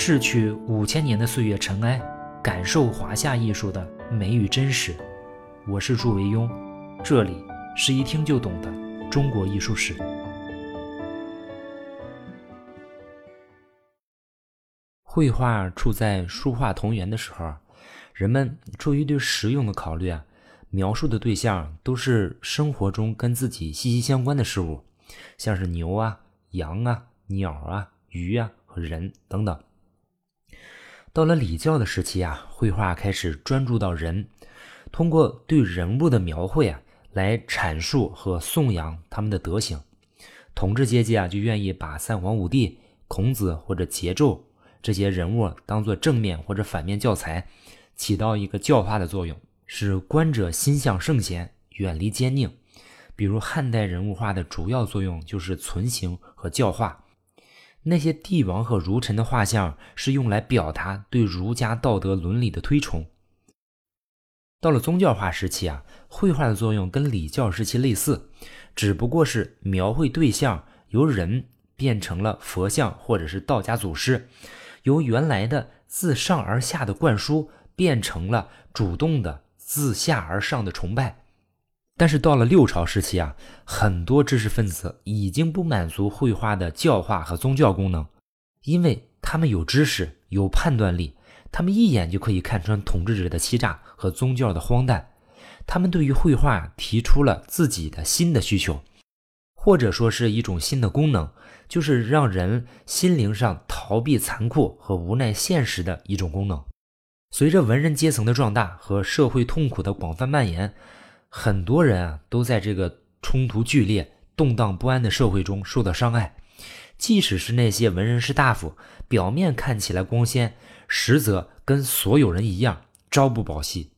逝去五千年的岁月尘埃，感受华夏艺术的美与真实。我是祝维庸，这里是一听就懂的中国艺术史。绘画处在书画同源的时候，人们出于对实用的考虑啊，描述的对象都是生活中跟自己息息相关的事物，像是牛啊、羊啊、鸟啊、鱼啊和人等等。到了礼教的时期啊，绘画开始专注到人，通过对人物的描绘啊，来阐述和颂扬他们的德行。统治阶级啊，就愿意把三皇五帝、孔子或者桀纣这些人物当做正面或者反面教材，起到一个教化的作用，使观者心向圣贤，远离奸佞。比如汉代人物画的主要作用就是存形和教化。那些帝王和儒臣的画像是用来表达对儒家道德伦理的推崇。到了宗教化时期啊，绘画的作用跟礼教时期类似，只不过是描绘对象由人变成了佛像或者是道家祖师，由原来的自上而下的灌输变成了主动的自下而上的崇拜。但是到了六朝时期啊，很多知识分子已经不满足绘画的教化和宗教功能，因为他们有知识、有判断力，他们一眼就可以看穿统治者的欺诈和宗教的荒诞。他们对于绘画提出了自己的新的需求，或者说是一种新的功能，就是让人心灵上逃避残酷和无奈现实的一种功能。随着文人阶层的壮大和社会痛苦的广泛蔓延。很多人啊，都在这个冲突剧烈、动荡不安的社会中受到伤害。即使是那些文人士大夫，表面看起来光鲜，实则跟所有人一样，朝不保夕。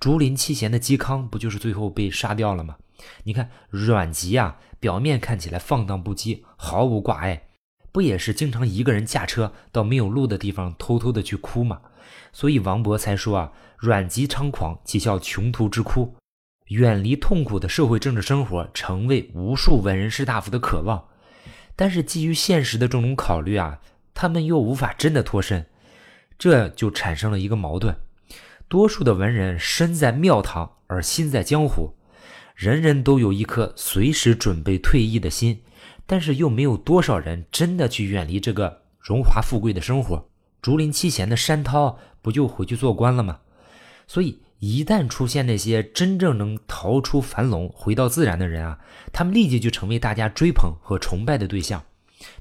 竹林七贤的嵇康，不就是最后被杀掉了吗？你看阮籍啊，表面看起来放荡不羁，毫无挂碍，不也是经常一个人驾车到没有路的地方，偷偷的去哭吗？所以王勃才说啊，阮籍猖狂，岂效穷途之哭。远离痛苦的社会政治生活，成为无数文人士大夫的渴望。但是基于现实的这种考虑啊，他们又无法真的脱身，这就产生了一个矛盾：多数的文人身在庙堂，而心在江湖。人人都有一颗随时准备退役的心，但是又没有多少人真的去远离这个荣华富贵的生活。竹林七贤的山涛不就回去做官了吗？所以。一旦出现那些真正能逃出樊笼、回到自然的人啊，他们立即就成为大家追捧和崇拜的对象。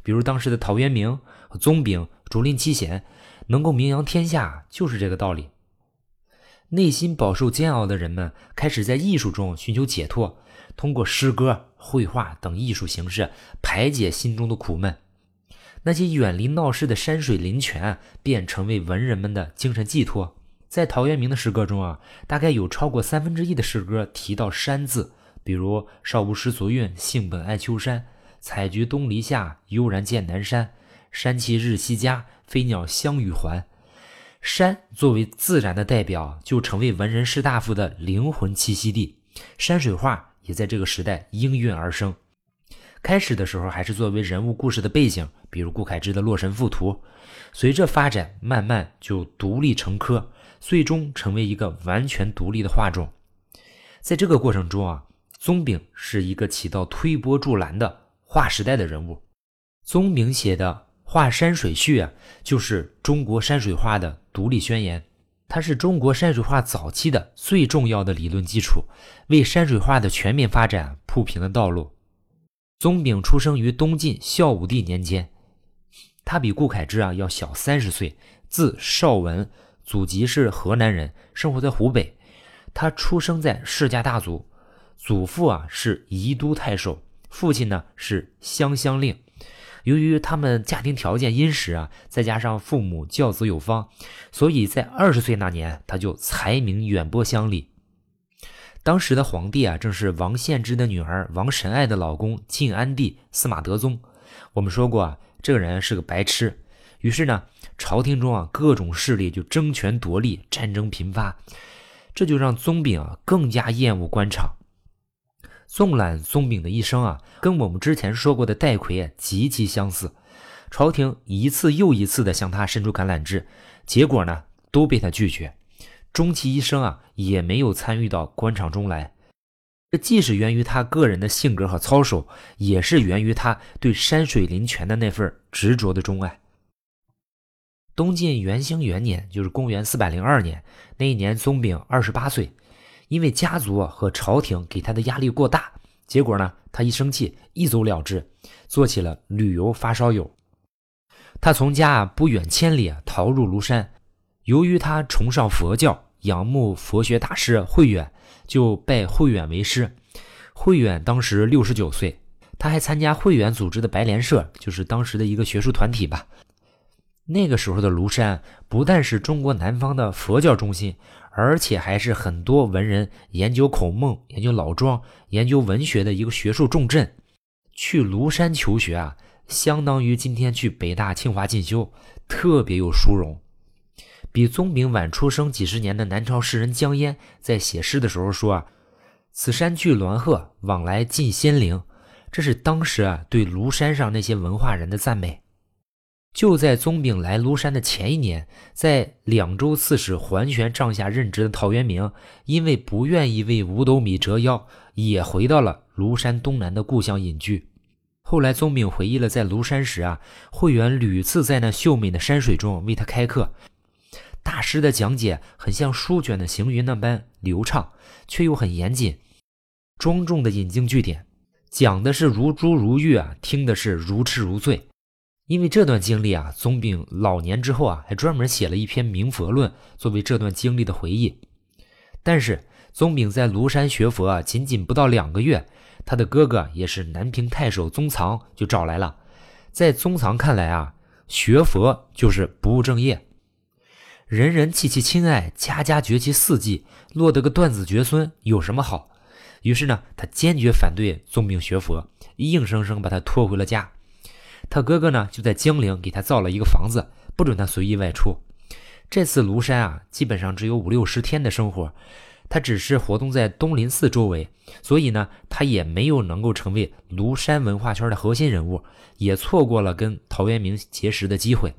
比如当时的陶渊明、宗炳、竹林七贤，能够名扬天下，就是这个道理。内心饱受煎熬的人们开始在艺术中寻求解脱，通过诗歌、绘画等艺术形式排解心中的苦闷。那些远离闹市的山水林泉，便成为文人们的精神寄托。在陶渊明的诗歌中啊，大概有超过三分之一的诗歌提到山字，比如“少无诗足韵，性本爱丘山。采菊东篱下，悠然见南山。山气日夕佳，飞鸟相与还。”山作为自然的代表，就成为文人士大夫的灵魂栖息地。山水画也在这个时代应运而生。开始的时候还是作为人物故事的背景，比如顾恺之的《洛神赋图》，随着发展，慢慢就独立成科。最终成为一个完全独立的画种，在这个过程中啊，宗炳是一个起到推波助澜的划时代的人物。宗炳写的《画山水序》啊，就是中国山水画的独立宣言，它是中国山水画早期的最重要的理论基础，为山水画的全面发展铺平了道路。宗炳出生于东晋孝武帝年间，他比顾恺之啊要小三十岁，字少文。祖籍是河南人，生活在湖北。他出生在世家大族，祖父啊是宜都太守，父亲呢是湘乡令。由于他们家庭条件殷实啊，再加上父母教子有方，所以在二十岁那年他就才名远播乡里。当时的皇帝啊正是王献之的女儿王神爱的老公晋安帝司马德宗。我们说过啊，这个人是个白痴。于是呢，朝廷中啊各种势力就争权夺利，战争频发，这就让宗炳啊更加厌恶官场。纵览宗炳的一生啊，跟我们之前说过的戴逵极其相似。朝廷一次又一次的向他伸出橄榄枝，结果呢都被他拒绝。终其一生啊，也没有参与到官场中来。这既是源于他个人的性格和操守，也是源于他对山水林泉的那份执着的钟爱。东晋元兴元年，就是公元四百零二年，那一年宗炳二十八岁，因为家族和朝廷给他的压力过大，结果呢，他一生气，一走了之，做起了旅游发烧友。他从家不远千里逃入庐山，由于他崇尚佛教，仰慕佛学大师慧远。就拜慧远为师。慧远当时六十九岁，他还参加慧远组织的白莲社，就是当时的一个学术团体吧。那个时候的庐山不但是中国南方的佛教中心，而且还是很多文人研究孔孟、研究老庄、研究文学的一个学术重镇。去庐山求学啊，相当于今天去北大、清华进修，特别有殊荣。比宗炳晚出生几十年的南朝诗人江淹，在写诗的时候说：“啊，此山巨鸾鹤，往来尽仙灵。”这是当时啊对庐山上那些文化人的赞美。就在宗炳来庐山的前一年，在两州刺史桓玄帐下任职的陶渊明，因为不愿意为五斗米折腰，也回到了庐山东南的故乡隐居。后来宗炳回忆了在庐山时啊，慧远屡次在那秀美的山水中为他开课。大师的讲解很像书卷的行云那般流畅，却又很严谨、庄重的引经据典，讲的是如珠如玉啊，听的是如痴如醉。因为这段经历啊，宗炳老年之后啊，还专门写了一篇《明佛论》作为这段经历的回忆。但是宗炳在庐山学佛啊，仅仅不到两个月，他的哥哥也是南平太守宗藏就找来了。在宗藏看来啊，学佛就是不务正业。人人弃其亲爱，家家绝其嗣迹，落得个断子绝孙，有什么好？于是呢，他坚决反对宗炳学佛，硬生生把他拖回了家。他哥哥呢，就在江陵给他造了一个房子，不准他随意外出。这次庐山啊，基本上只有五六十天的生活，他只是活动在东林寺周围，所以呢，他也没有能够成为庐山文化圈的核心人物，也错过了跟陶渊明结识的机会。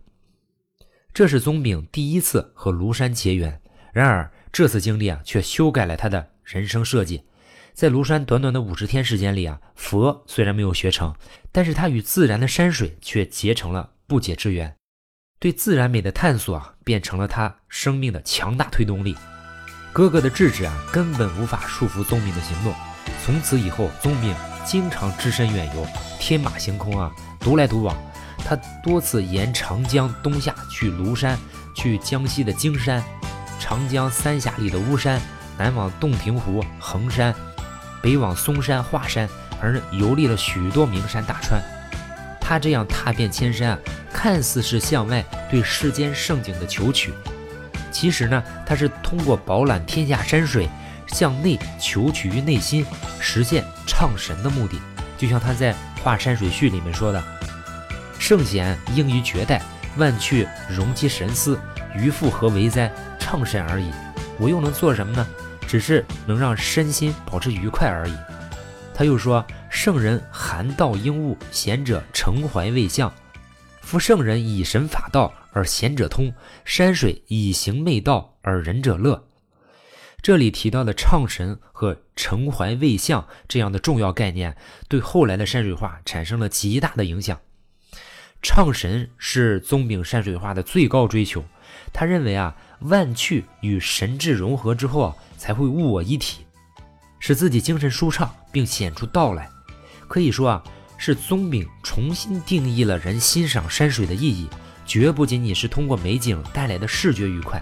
这是宗炳第一次和庐山结缘，然而这次经历啊，却修改了他的人生设计。在庐山短短的五十天时间里啊，佛虽然没有学成，但是他与自然的山水却结成了不解之缘。对自然美的探索啊，变成了他生命的强大推动力。哥哥的制止啊，根本无法束缚宗炳的行动。从此以后，宗炳经常只身远游，天马行空啊，独来独往。他多次沿长江东下去庐山，去江西的荆山，长江三峡里的巫山，南往洞庭湖、衡山，北往嵩山、华山，而游历了许多名山大川。他这样踏遍千山啊，看似是向外对世间盛景的求取，其实呢，他是通过饱览天下山水，向内求取于内心，实现畅神的目的。就像他在《画山水序》里面说的。圣贤应于绝代，万去容其神思，余复何为哉？畅神而已。我又能做什么呢？只是能让身心保持愉快而已。他又说：圣人含道应物，贤者诚怀未相。夫圣人以神法道，而贤者通；山水以形媚道，而仁者乐。这里提到的唱神和诚怀未相这样的重要概念，对后来的山水画产生了极大的影响。唱神是宗炳山水画的最高追求。他认为啊，万趣与神智融合之后啊，才会物我一体，使自己精神舒畅，并显出道来。可以说啊，是宗炳重新定义了人欣赏山水的意义，绝不仅仅是通过美景带来的视觉愉快，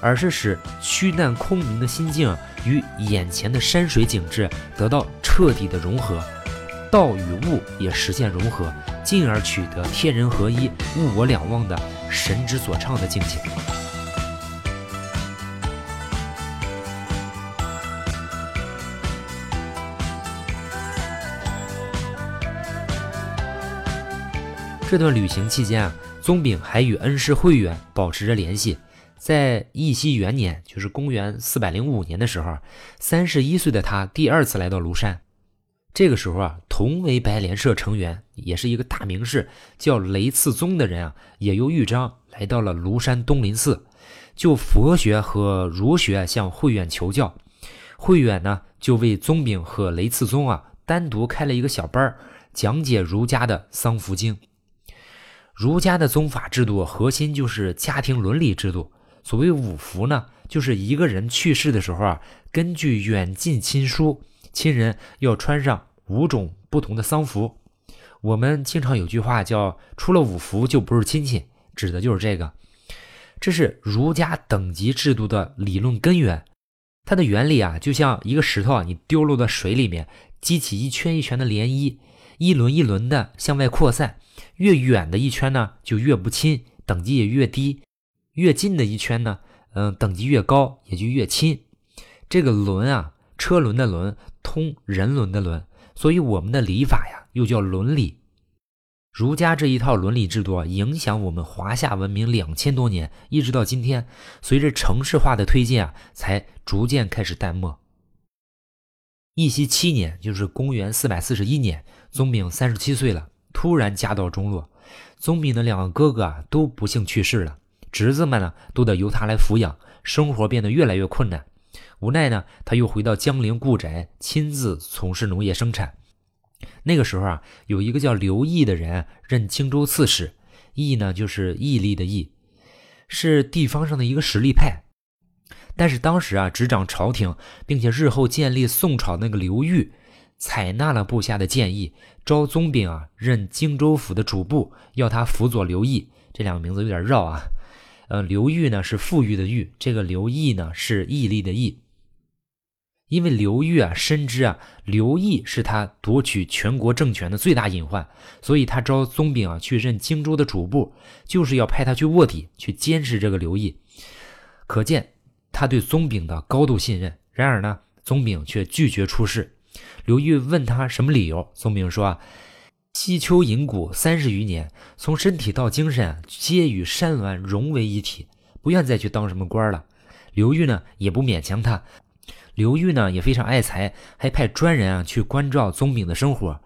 而是使虚淡空明的心境与眼前的山水景致得到彻底的融合。道与物也实现融合，进而取得天人合一、物我两忘的神之所唱的境界。这段旅行期间啊，宗炳还与恩师慧远保持着联系。在义熙元年，就是公元四百零五年的时候，三十一岁的他第二次来到庐山。这个时候啊，同为白莲社成员，也是一个大名士，叫雷次宗的人啊，也由豫章来到了庐山东林寺，就佛学和儒学向慧远求教。慧远呢，就为宗炳和雷次宗啊单独开了一个小班讲解儒家的丧服经。儒家的宗法制度核心就是家庭伦理制度。所谓五服呢，就是一个人去世的时候啊，根据远近亲疏，亲人要穿上五种不同的丧服。我们经常有句话叫“出了五服就不是亲戚”，指的就是这个。这是儒家等级制度的理论根源。它的原理啊，就像一个石头啊，你丢落到水里面，激起一圈一圈的涟漪，一轮一轮的向外扩散。越远的一圈呢，就越不亲，等级也越低；越近的一圈呢，嗯，等级越高，也就越亲。这个轮啊，车轮的轮，通人伦的伦，所以我们的礼法呀，又叫伦理。儒家这一套伦理制度啊，影响我们华夏文明两千多年，一直到今天。随着城市化的推进啊，才逐渐开始淡漠。义熙七年，就是公元四百四十一年，宗炳三十七岁了，突然家道中落。宗炳的两个哥哥啊，都不幸去世了，侄子们呢，都得由他来抚养，生活变得越来越困难。无奈呢，他又回到江陵故宅，亲自从事农业生产。那个时候啊，有一个叫刘毅的人任荆州刺史，毅呢就是毅力的毅，是地方上的一个实力派。但是当时啊，执掌朝廷，并且日后建立宋朝那个刘裕，采纳了部下的建议，招宗炳啊任荆州府的主簿，要他辅佐刘毅。这两个名字有点绕啊。呃，刘裕呢是富裕的裕，这个刘毅呢是毅力的毅。因为刘裕啊深知啊刘毅是他夺取全国政权的最大隐患，所以他招宗炳啊去任荆州的主簿，就是要派他去卧底，去监视这个刘毅。可见他对宗炳的高度信任。然而呢，宗炳却拒绝出仕。刘裕问他什么理由，宗炳说啊：西丘隐谷三十余年，从身体到精神皆与山峦融为一体，不愿再去当什么官了。刘裕呢也不勉强他。刘裕呢也非常爱才，还派专人啊去关照宗炳的生活。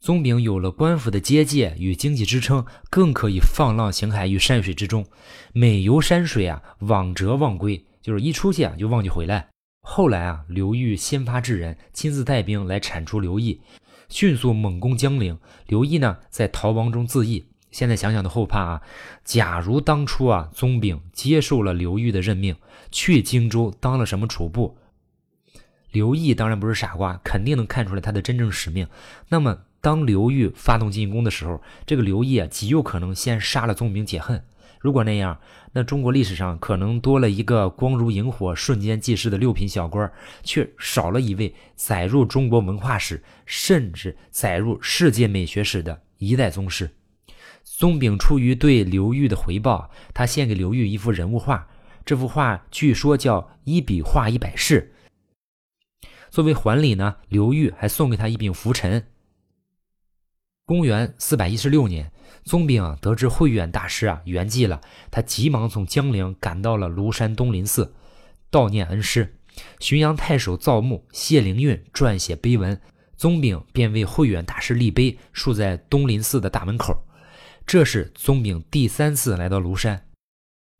宗炳有了官府的接济与经济支撑，更可以放浪形骸于山水之中，每游山水啊，往折忘归，就是一出去啊就忘记回来。后来啊，刘裕先发制人，亲自带兵来铲除刘毅，迅速猛攻江陵。刘毅呢在逃亡中自缢。现在想想都后怕啊！假如当初啊，宗炳接受了刘裕的任命，去荆州当了什么主簿。刘毅当然不是傻瓜，肯定能看出来他的真正使命。那么，当刘裕发动进攻的时候，这个刘毅啊，极有可能先杀了宗炳解恨。如果那样，那中国历史上可能多了一个光如萤火、瞬间即逝的六品小官，却少了一位载入中国文化史，甚至载入世界美学史的一代宗师。宗炳出于对刘裕的回报，他献给刘裕一幅人物画，这幅画据说叫“一笔画一百世”。作为还礼呢，刘裕还送给他一柄拂尘。公元四百一十六年，宗炳得知慧远大师啊圆寂了，他急忙从江陵赶到了庐山东林寺，悼念恩师。浔阳太守造墓，谢灵运撰写碑文，宗炳便为慧远大师立碑，竖在东林寺的大门口。这是宗炳第三次来到庐山。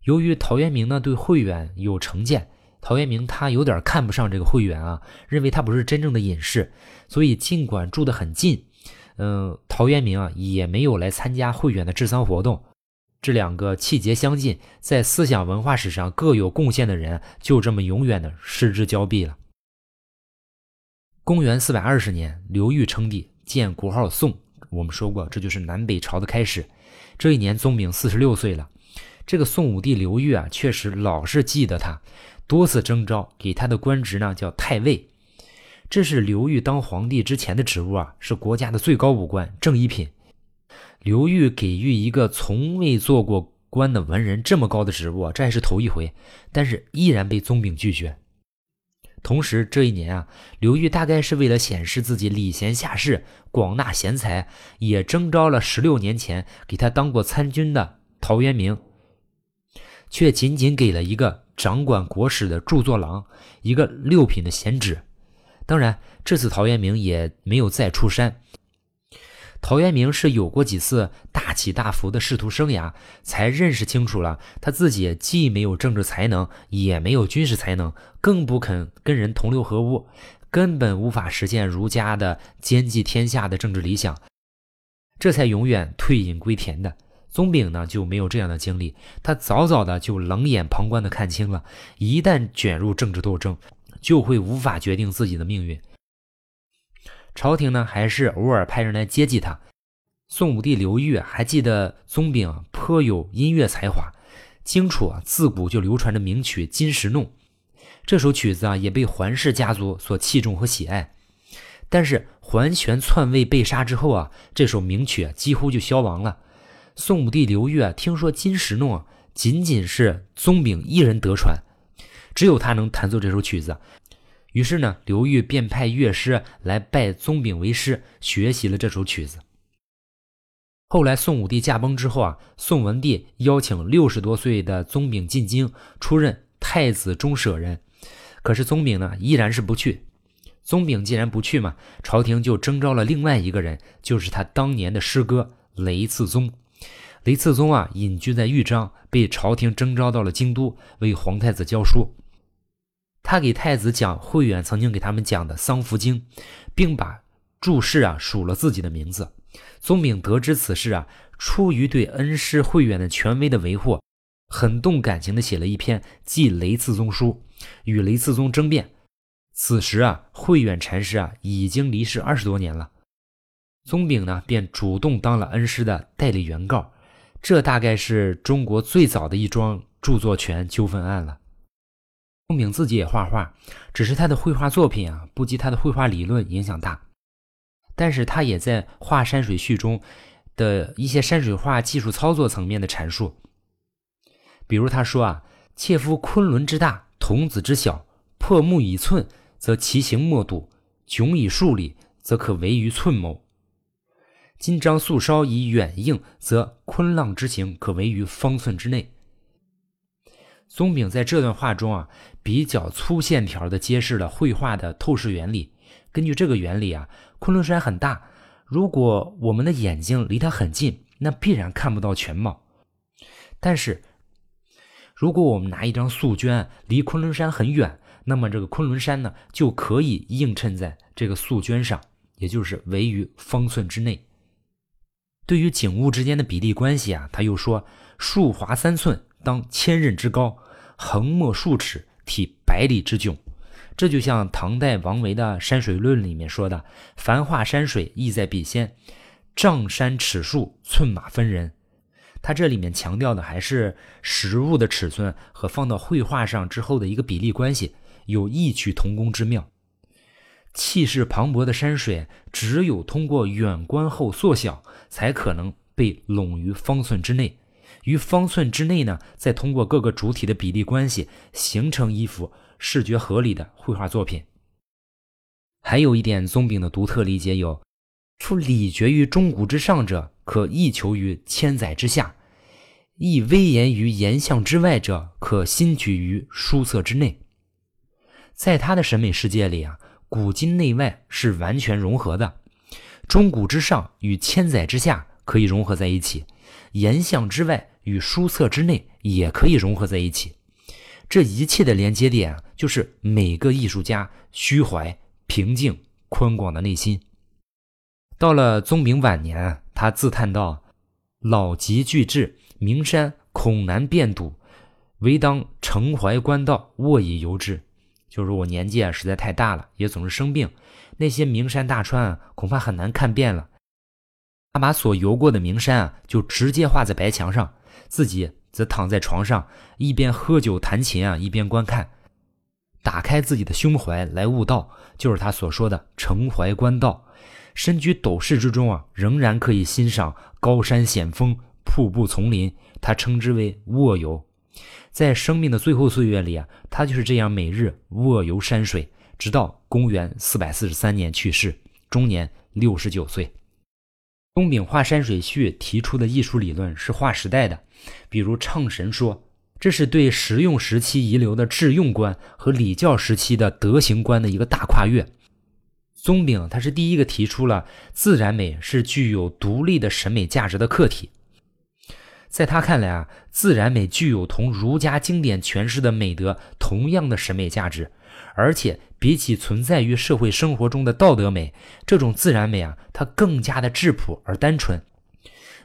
由于陶渊明呢对慧远有成见。陶渊明他有点看不上这个慧远啊，认为他不是真正的隐士，所以尽管住得很近，嗯，陶渊明啊也没有来参加慧远的治丧活动。这两个气节相近，在思想文化史上各有贡献的人，就这么永远的失之交臂了。公元四百二十年，刘裕称帝，建国号宋。我们说过，这就是南北朝的开始。这一年，宗炳四十六岁了。这个宋武帝刘裕啊，确实老是记得他。多次征召给他的官职呢，叫太尉，这是刘裕当皇帝之前的职务啊，是国家的最高武官，正一品。刘裕给予一个从未做过官的文人这么高的职务，这还是头一回，但是依然被宗炳拒绝。同时，这一年啊，刘裕大概是为了显示自己礼贤下士、广纳贤才，也征召了十六年前给他当过参军的陶渊明，却仅仅给了一个。掌管国史的著作郎，一个六品的闲职。当然，这次陶渊明也没有再出山。陶渊明是有过几次大起大伏的仕途生涯，才认识清楚了他自己既没有政治才能，也没有军事才能，更不肯跟人同流合污，根本无法实现儒家的兼济天下的政治理想，这才永远退隐归田的。宗炳呢就没有这样的经历，他早早的就冷眼旁观的看清了，一旦卷入政治斗争，就会无法决定自己的命运。朝廷呢，还是偶尔派人来接济他。宋武帝刘裕还记得宗炳颇有音乐才华，荆楚啊自古就流传着名曲《金石弄》，这首曲子啊也被桓氏家族所器重和喜爱。但是桓玄篡位被杀之后啊，这首名曲几乎就消亡了。宋武帝刘裕啊听说《金石弄》仅仅是宗炳一人得传，只有他能弹奏这首曲子。于是呢，刘裕便派乐师来拜宗炳为师，学习了这首曲子。后来宋武帝驾崩之后啊，宋文帝邀请六十多岁的宗炳进京出任太子中舍人，可是宗炳呢依然是不去。宗炳既然不去嘛，朝廷就征召了另外一个人，就是他当年的师哥雷次宗。雷次宗啊，隐居在豫章，被朝廷征召到了京都，为皇太子教书。他给太子讲慧远曾经给他们讲的《丧服经》，并把注释啊署了自己的名字。宗炳得知此事啊，出于对恩师慧远的权威的维护，很动感情的写了一篇《祭雷次宗书》，与雷次宗争辩。此时啊，慧远禅师啊已经离世二十多年了，宗炳呢便主动当了恩师的代理原告。这大概是中国最早的一桩著作权纠纷案了。宗炳自己也画画，只是他的绘画作品啊不及他的绘画理论影响大。但是他也在《画山水序》中的一些山水画技术操作层面的阐述，比如他说啊：“切夫昆仑之大，童子之小，破木以寸，则其形莫睹；迥以数里，则可为于寸谋。今章素稍以远映，则昆浪之形可为于方寸之内。”宗炳在这段话中啊，比较粗线条的揭示了绘画的透视原理。根据这个原理啊，昆仑山很大，如果我们的眼睛离它很近，那必然看不到全貌。但是，如果我们拿一张素绢离昆仑山很远，那么这个昆仑山呢，就可以映衬在这个素绢上，也就是围于方寸之内。对于景物之间的比例关系啊，他又说：树华三寸。当千仞之高，横没数尺，体百里之迥。这就像唐代王维的《山水论》里面说的：“凡画山水，意在笔先，丈山尺树，寸马分人。”他这里面强调的还是实物的尺寸和放到绘画上之后的一个比例关系，有异曲同工之妙。气势磅礴的山水，只有通过远观后缩小，才可能被拢于方寸之内。于方寸之内呢，再通过各个主体的比例关系，形成一幅视觉合理的绘画作品。还有一点，宗炳的独特理解有：夫礼绝于钟古之上者，可意求于千载之下；亦威严于岩象之外者，可心举于书册之内。在他的审美世界里啊，古今内外是完全融合的，钟古之上与千载之下可以融合在一起，岩象之外。与书册之内也可以融合在一起，这一切的连接点就是每个艺术家虚怀、平静、宽广的内心。到了宗炳晚年，他自叹道：“老疾俱至，名山恐难遍睹，唯当承怀官道，卧以游之。”就是我年纪啊实在太大了，也总是生病，那些名山大川啊恐怕很难看遍了。他把所游过的名山啊，就直接画在白墙上。自己则躺在床上，一边喝酒弹琴啊，一边观看，打开自己的胸怀来悟道，就是他所说的澄怀观道。身居斗室之中啊，仍然可以欣赏高山险峰、瀑布丛林，他称之为卧游。在生命的最后岁月里啊，他就是这样每日卧游山水，直到公元四百四十三年去世，终年六十九岁。宗炳画山水序提出的艺术理论是划时代的。比如唱神说，这是对实用时期遗留的致用观和礼教时期的德行观的一个大跨越。宗炳他是第一个提出了自然美是具有独立的审美价值的客体。在他看来啊，自然美具有同儒家经典诠释的美德同样的审美价值，而且比起存在于社会生活中的道德美，这种自然美啊，它更加的质朴而单纯，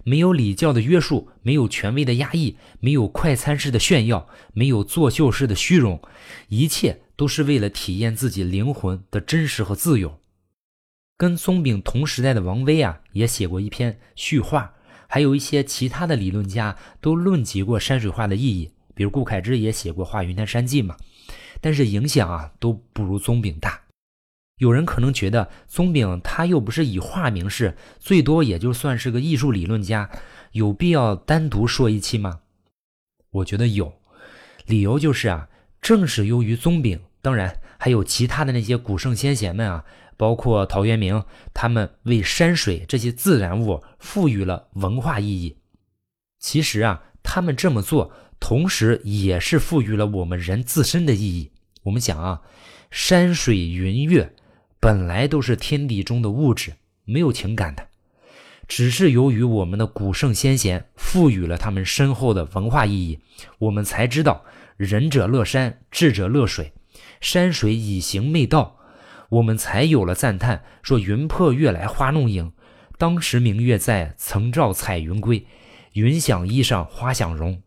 没有礼教的约束，没有权威的压抑，没有快餐式的炫耀，没有作秀式的虚荣，一切都是为了体验自己灵魂的真实和自由。跟松饼同时代的王威啊，也写过一篇序话。还有一些其他的理论家都论及过山水画的意义，比如顾恺之也写过《画云南山记》嘛，但是影响啊都不如宗炳大。有人可能觉得宗炳他又不是以画名士，最多也就算是个艺术理论家，有必要单独说一期吗？我觉得有，理由就是啊，正是由于宗炳，当然还有其他的那些古圣先贤们啊。包括陶渊明，他们为山水这些自然物赋予了文化意义。其实啊，他们这么做，同时也是赋予了我们人自身的意义。我们想啊，山水云月本来都是天地中的物质，没有情感的，只是由于我们的古圣先贤赋予了他们深厚的文化意义，我们才知道仁者乐山，智者乐水，山水以形媚道。我们才有了赞叹，说“云破月来花弄影，当时明月在，曾照彩云归。云想衣裳花想容。”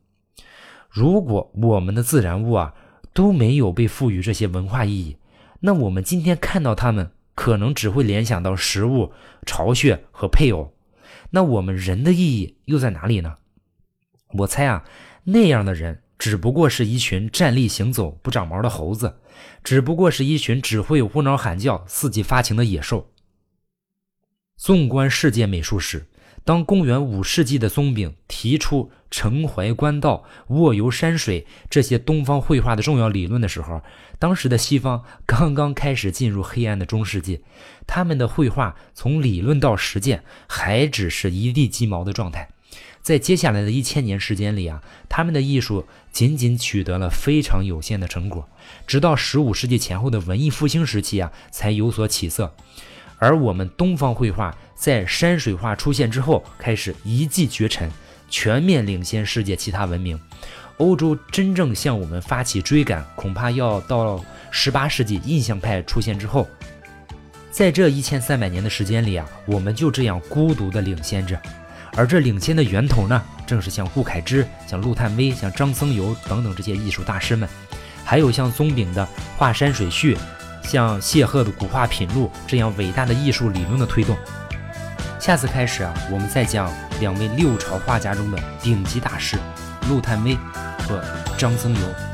如果我们的自然物啊都没有被赋予这些文化意义，那我们今天看到它们，可能只会联想到食物、巢穴和配偶。那我们人的意义又在哪里呢？我猜啊，那样的人。只不过是一群站立行走不长毛的猴子，只不过是一群只会呼挠喊叫、伺机发情的野兽。纵观世界美术史，当公元五世纪的宗炳提出承怀官道、卧游山水这些东方绘画的重要理论的时候，当时的西方刚刚开始进入黑暗的中世纪，他们的绘画从理论到实践还只是一地鸡毛的状态。在接下来的一千年时间里啊，他们的艺术仅仅取得了非常有限的成果，直到十五世纪前后的文艺复兴时期啊，才有所起色。而我们东方绘画在山水画出现之后，开始一骑绝尘，全面领先世界其他文明。欧洲真正向我们发起追赶，恐怕要到十八世纪印象派出现之后。在这一千三百年的时间里啊，我们就这样孤独地领先着。而这领先的源头呢，正是像顾恺之、像陆探微、像张僧繇等等这些艺术大师们，还有像宗炳的《画山水序》，像谢赫的《古画品录》这样伟大的艺术理论的推动。下次开始啊，我们再讲两位六朝画家中的顶级大师陆探微和张僧繇。